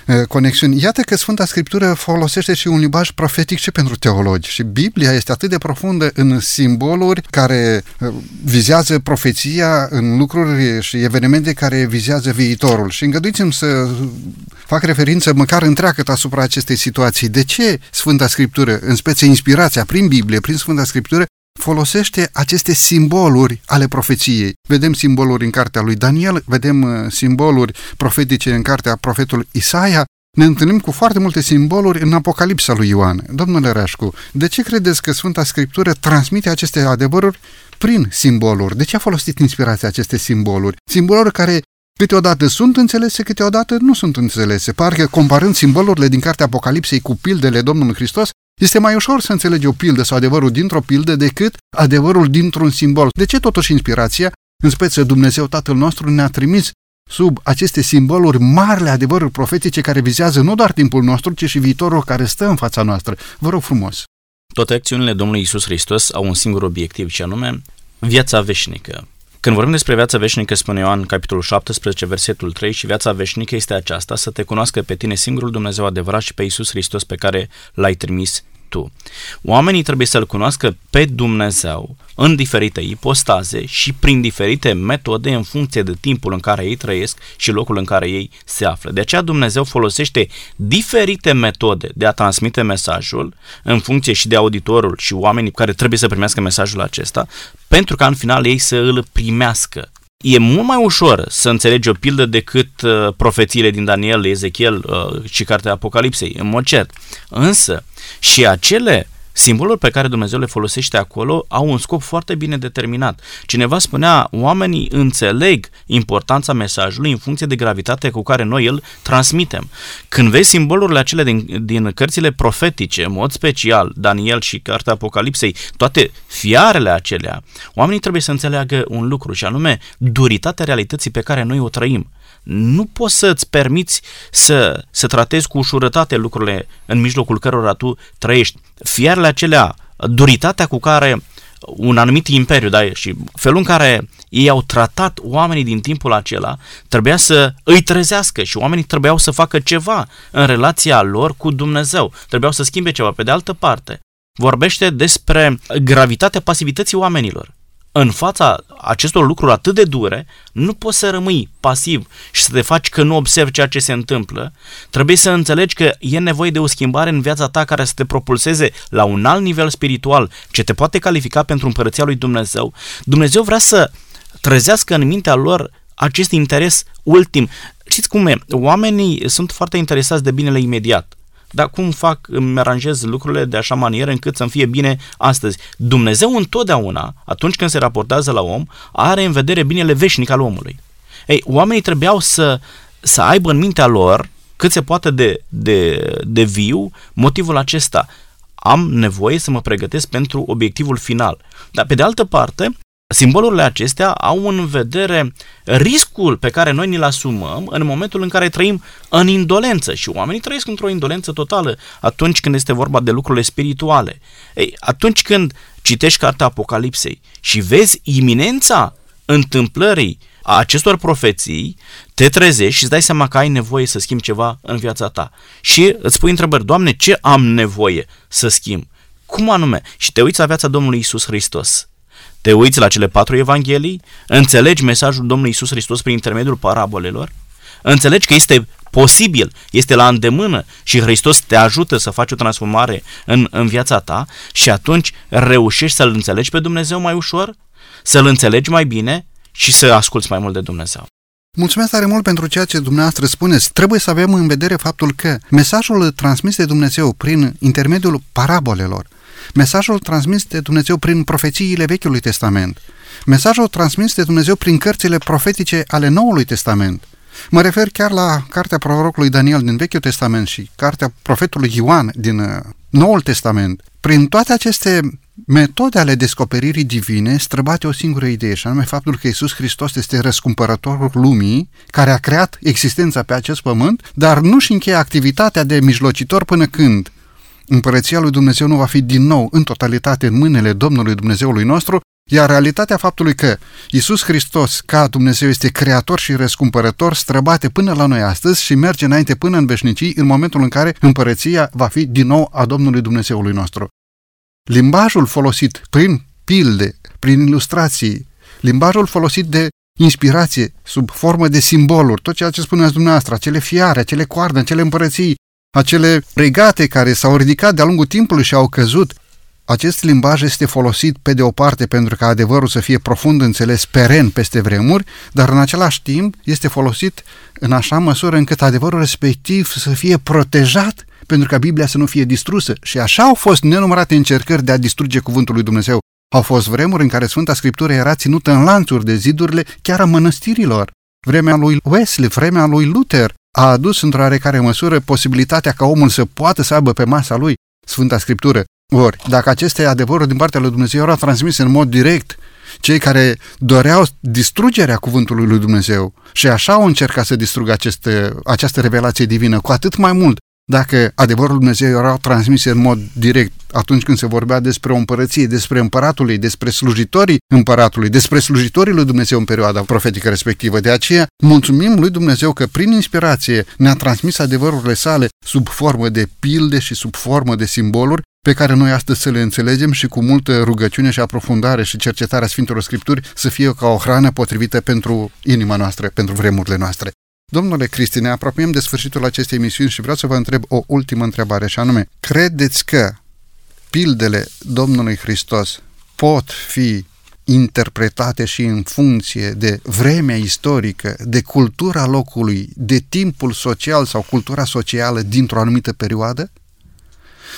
uh, conexiuni. Iată că Sfânta Scriptură folosește și un limbaj profetic și pentru teologi. Și Biblia este atât de profundă în simboluri care uh, vizează profeția, în lucruri și evenimente care vizează viitorul. Și îngăduiți-mi să fac referință măcar întreagăt asupra acestei situații. De ce Sfânta Scriptură, în speță inspirația prin Biblie, prin Sfânta Scriptură, folosește aceste simboluri ale profeției. Vedem simboluri în cartea lui Daniel, vedem uh, simboluri profetice în cartea profetului Isaia, ne întâlnim cu foarte multe simboluri în Apocalipsa lui Ioan. Domnule Rașcu, de ce credeți că Sfânta Scriptură transmite aceste adevăruri prin simboluri? De ce a folosit inspirația aceste simboluri? Simboluri care câteodată sunt înțelese, câteodată nu sunt înțelese. Parcă comparând simbolurile din cartea Apocalipsei cu pildele Domnului Hristos, este mai ușor să înțelegi o pildă sau adevărul dintr-o pildă decât adevărul dintr-un simbol. De ce totuși inspirația, în speță Dumnezeu Tatăl nostru, ne-a trimis sub aceste simboluri marile adevăruri profetice care vizează nu doar timpul nostru, ci și viitorul care stă în fața noastră. Vă rog frumos! Toate acțiunile Domnului Isus Hristos au un singur obiectiv, și anume viața veșnică. Când vorbim despre viața veșnică, spune Ioan, capitolul 17, versetul 3, și viața veșnică este aceasta, să te cunoască pe tine singurul Dumnezeu adevărat și pe Isus Hristos pe care l-ai trimis tu. Oamenii trebuie să-L cunoască pe Dumnezeu în diferite ipostaze și prin diferite metode în funcție de timpul în care ei trăiesc și locul în care ei se află. De aceea Dumnezeu folosește diferite metode de a transmite mesajul în funcție și de auditorul și oamenii care trebuie să primească mesajul acesta, pentru ca în final ei să îl primească e mult mai ușor să înțelegi o pildă decât uh, profețiile din Daniel, Ezechiel uh, și cartea Apocalipsei, în mod cert. Însă, și acele simboluri pe care Dumnezeu le folosește acolo au un scop foarte bine determinat. Cineva spunea, oamenii înțeleg importanța mesajului în funcție de gravitatea cu care noi îl transmitem. Când vezi simbolurile acele din, din cărțile profetice, în mod special, Daniel și Cartea Apocalipsei, toate fiarele acelea, oamenii trebuie să înțeleagă un lucru și anume duritatea realității pe care noi o trăim nu poți să-ți permiți să, să tratezi cu ușurătate lucrurile în mijlocul cărora tu trăiești. Fiarele acelea, duritatea cu care un anumit imperiu, da, și felul în care ei au tratat oamenii din timpul acela, trebuia să îi trezească și oamenii trebuiau să facă ceva în relația lor cu Dumnezeu. Trebuiau să schimbe ceva. Pe de altă parte, vorbește despre gravitatea pasivității oamenilor în fața acestor lucruri atât de dure, nu poți să rămâi pasiv și să te faci că nu observi ceea ce se întâmplă. Trebuie să înțelegi că e nevoie de o schimbare în viața ta care să te propulseze la un alt nivel spiritual ce te poate califica pentru împărăția lui Dumnezeu. Dumnezeu vrea să trezească în mintea lor acest interes ultim. Știți cum e? Oamenii sunt foarte interesați de binele imediat dar cum fac, îmi aranjez lucrurile de așa manieră încât să-mi fie bine astăzi. Dumnezeu întotdeauna, atunci când se raportează la om, are în vedere binele veșnic al omului. Ei, oamenii trebuiau să, să aibă în mintea lor, cât se poate de, de, de viu, motivul acesta. Am nevoie să mă pregătesc pentru obiectivul final. Dar, pe de altă parte, Simbolurile acestea au în vedere riscul pe care noi ni-l asumăm în momentul în care trăim în indolență și oamenii trăiesc într-o indolență totală atunci când este vorba de lucrurile spirituale. Ei, atunci când citești cartea Apocalipsei și vezi iminența întâmplării a acestor profeții, te trezești și îți dai seama că ai nevoie să schimbi ceva în viața ta. Și îți pui întrebări, Doamne, ce am nevoie să schimb? Cum anume? Și te uiți la viața Domnului Isus Hristos te uiți la cele patru evanghelii, înțelegi mesajul Domnului Isus Hristos prin intermediul parabolelor, înțelegi că este posibil, este la îndemână și Hristos te ajută să faci o transformare în, în viața ta și atunci reușești să-L înțelegi pe Dumnezeu mai ușor, să-L înțelegi mai bine și să asculți mai mult de Dumnezeu. Mulțumesc tare mult pentru ceea ce dumneavoastră spuneți. Trebuie să avem în vedere faptul că mesajul transmis de Dumnezeu prin intermediul parabolelor Mesajul transmis de Dumnezeu prin profețiile Vechiului Testament. Mesajul transmis de Dumnezeu prin cărțile profetice ale Noului Testament. Mă refer chiar la cartea prorocului Daniel din Vechiul Testament și cartea profetului Ioan din uh, Noul Testament. Prin toate aceste metode ale descoperirii divine străbate o singură idee, și anume faptul că Isus Hristos este răscumpărătorul lumii, care a creat existența pe acest pământ, dar nu și încheie activitatea de mijlocitor până când Împărăția lui Dumnezeu nu va fi din nou în totalitate în mâinile Domnului Dumnezeului nostru, iar realitatea faptului că Isus Hristos, ca Dumnezeu, este creator și răscumpărător, străbate până la noi astăzi și merge înainte până în veșnicii, în momentul în care împărăția va fi din nou a Domnului Dumnezeului nostru. Limbajul folosit prin pilde, prin ilustrații, limbajul folosit de inspirație, sub formă de simboluri, tot ceea ce spuneați dumneavoastră, acele fiare, acele coarde, acele împărății, acele regate care s-au ridicat de-a lungul timpului și au căzut. Acest limbaj este folosit pe de o parte pentru ca adevărul să fie profund înțeles peren peste vremuri, dar în același timp este folosit în așa măsură încât adevărul respectiv să fie protejat pentru ca Biblia să nu fie distrusă. Și așa au fost nenumărate încercări de a distruge cuvântul lui Dumnezeu. Au fost vremuri în care Sfânta Scriptură era ținută în lanțuri de zidurile chiar a mănăstirilor. Vremea lui Wesley, vremea lui Luther, a adus într-o oarecare măsură posibilitatea ca omul să poată să aibă pe masa lui Sfânta Scriptură. Ori, dacă aceste adevăruri din partea lui Dumnezeu erau transmise în mod direct cei care doreau distrugerea cuvântului lui Dumnezeu și așa au încercat să distrugă aceste, această revelație divină, cu atât mai mult dacă adevărul lui Dumnezeu era transmis în mod direct atunci când se vorbea despre o împărăție, despre împăratului, despre slujitorii împăratului, despre slujitorii lui Dumnezeu în perioada profetică respectivă. De aceea, mulțumim lui Dumnezeu că prin inspirație ne-a transmis adevărurile sale sub formă de pilde și sub formă de simboluri pe care noi astăzi să le înțelegem și cu multă rugăciune și aprofundare și cercetarea Sfintelor Scripturi să fie ca o hrană potrivită pentru inima noastră, pentru vremurile noastre. Domnule Cristi, ne apropiem de sfârșitul acestei emisiuni și vreau să vă întreb o ultimă întrebare, și anume, credeți că pildele Domnului Hristos pot fi interpretate și în funcție de vremea istorică, de cultura locului, de timpul social sau cultura socială dintr-o anumită perioadă?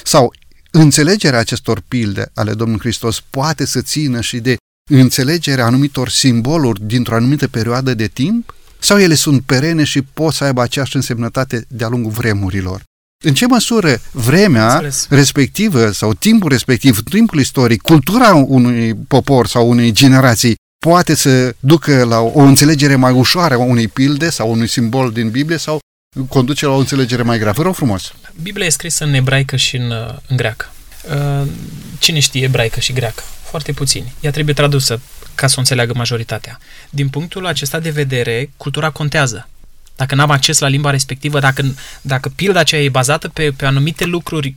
Sau înțelegerea acestor pilde ale Domnului Hristos poate să țină și de înțelegerea anumitor simboluri dintr-o anumită perioadă de timp? Sau ele sunt perene și pot să aibă aceeași însemnătate de-a lungul vremurilor? În ce măsură vremea Înțeles. respectivă sau timpul respectiv, timpul istoric, cultura unui popor sau unei generații poate să ducă la o înțelegere mai ușoară a unei pilde sau unui simbol din Biblie sau conduce la o înțelegere mai gravă. Vă rog frumos. Biblia e scrisă în ebraică și în, în greacă. Uh, cine știe ebraică și greacă? Foarte puțini. Ea trebuie tradusă ca să o înțeleagă majoritatea. Din punctul acesta de vedere, cultura contează. Dacă n-am acces la limba respectivă, dacă, dacă pilda aceea e bazată pe, pe anumite lucruri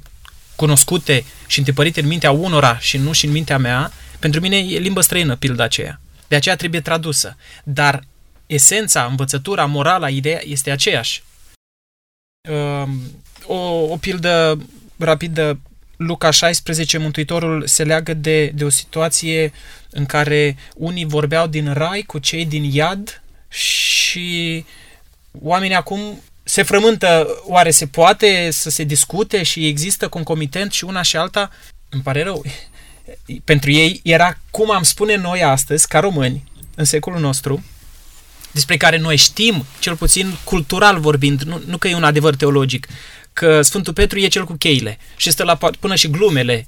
cunoscute și întipărite în mintea unora și nu și în mintea mea, pentru mine e limbă străină pilda aceea. De aceea trebuie tradusă. Dar esența, învățătura, morala, ideea este aceeași. Um, o, o pildă rapidă Luca 16, Mântuitorul se leagă de, de o situație în care unii vorbeau din rai cu cei din iad și oamenii acum se frământă, oare se poate să se discute și există concomitent și una și alta? Îmi pare rău. Pentru ei era, cum am spune noi astăzi, ca români, în secolul nostru, despre care noi știm, cel puțin cultural vorbind, nu, nu că e un adevăr teologic, că Sfântul Petru e cel cu cheile și stă la până și glumele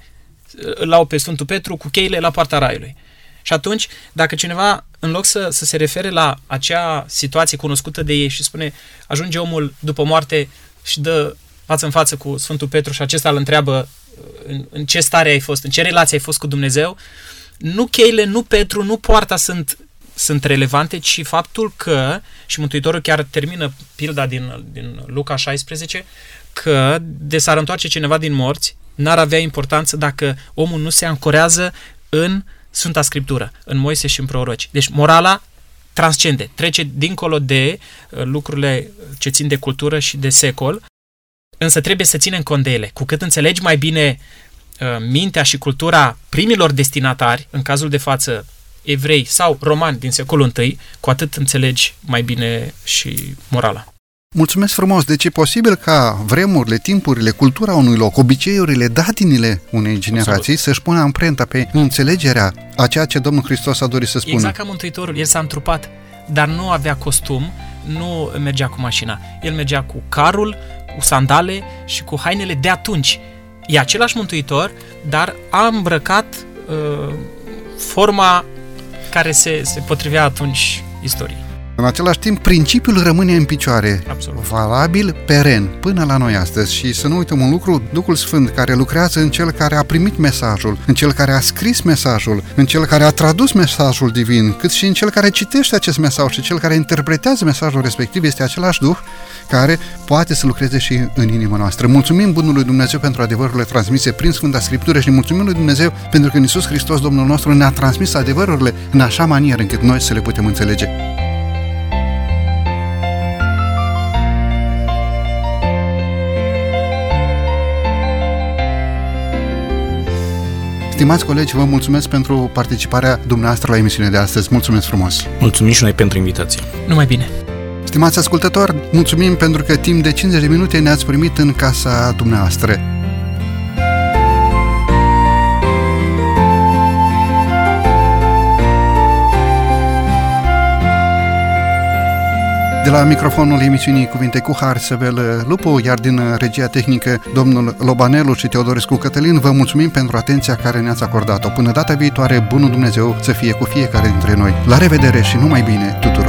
îl au pe Sfântul Petru cu cheile la poarta raiului. Și atunci, dacă cineva, în loc să, să se refere la acea situație cunoscută de ei și spune, ajunge omul după moarte și dă față în față cu Sfântul Petru și acesta îl întreabă în, în ce stare ai fost, în ce relație ai fost cu Dumnezeu, nu cheile, nu Petru, nu poarta sunt, sunt relevante, ci faptul că, și Mântuitorul chiar termină pilda din, din Luca 16, că de s-ar întoarce cineva din morți, n-ar avea importanță dacă omul nu se ancorează în Sfânta Scriptură, în Moise și în proroci. Deci morala transcende, trece dincolo de uh, lucrurile ce țin de cultură și de secol, însă trebuie să ținem cont de ele. Cu cât înțelegi mai bine uh, mintea și cultura primilor destinatari, în cazul de față evrei sau romani din secolul I, cu atât înțelegi mai bine și morala. Mulțumesc frumos! Deci e posibil ca vremurile, timpurile, cultura unui loc, obiceiurile, datinile unei generații Absolut. să-și pună amprenta pe înțelegerea a ceea ce Domnul Hristos a dorit să spună. Exact ca Mântuitorul, el s-a întrupat, dar nu avea costum, nu mergea cu mașina. El mergea cu carul, cu sandale și cu hainele de atunci. E același Mântuitor, dar a îmbrăcat uh, forma care se, se potrivea atunci istoriei. În același timp, principiul rămâne în picioare, Absolut. valabil, peren, până la noi astăzi. Și să nu uităm un lucru, Duhul Sfânt care lucrează în cel care a primit mesajul, în cel care a scris mesajul, în cel care a tradus mesajul divin, cât și în cel care citește acest mesaj și cel care interpretează mesajul respectiv, este același Duh care poate să lucreze și în inima noastră. Mulțumim Bunului Dumnezeu pentru adevărurile transmise prin Sfânta Scriptură și mulțumim lui Dumnezeu pentru că Iisus Hristos, Domnul nostru, ne-a transmis adevărurile în așa manieră încât noi să le putem înțelege. Stimați colegi, vă mulțumesc pentru participarea dumneavoastră la emisiunea de astăzi. Mulțumesc frumos! Mulțumim și noi pentru invitație! Numai bine! Stimați ascultători, mulțumim pentru că timp de 50 de minute ne-ați primit în casa dumneavoastră. De la microfonul emisiunii Cuvinte cu Har, Sevel Lupu, iar din regia tehnică, domnul Lobanelu și Teodorescu Cătălin, vă mulțumim pentru atenția care ne-ați acordat-o. Până data viitoare, bunul Dumnezeu să fie cu fiecare dintre noi. La revedere și numai bine tuturor!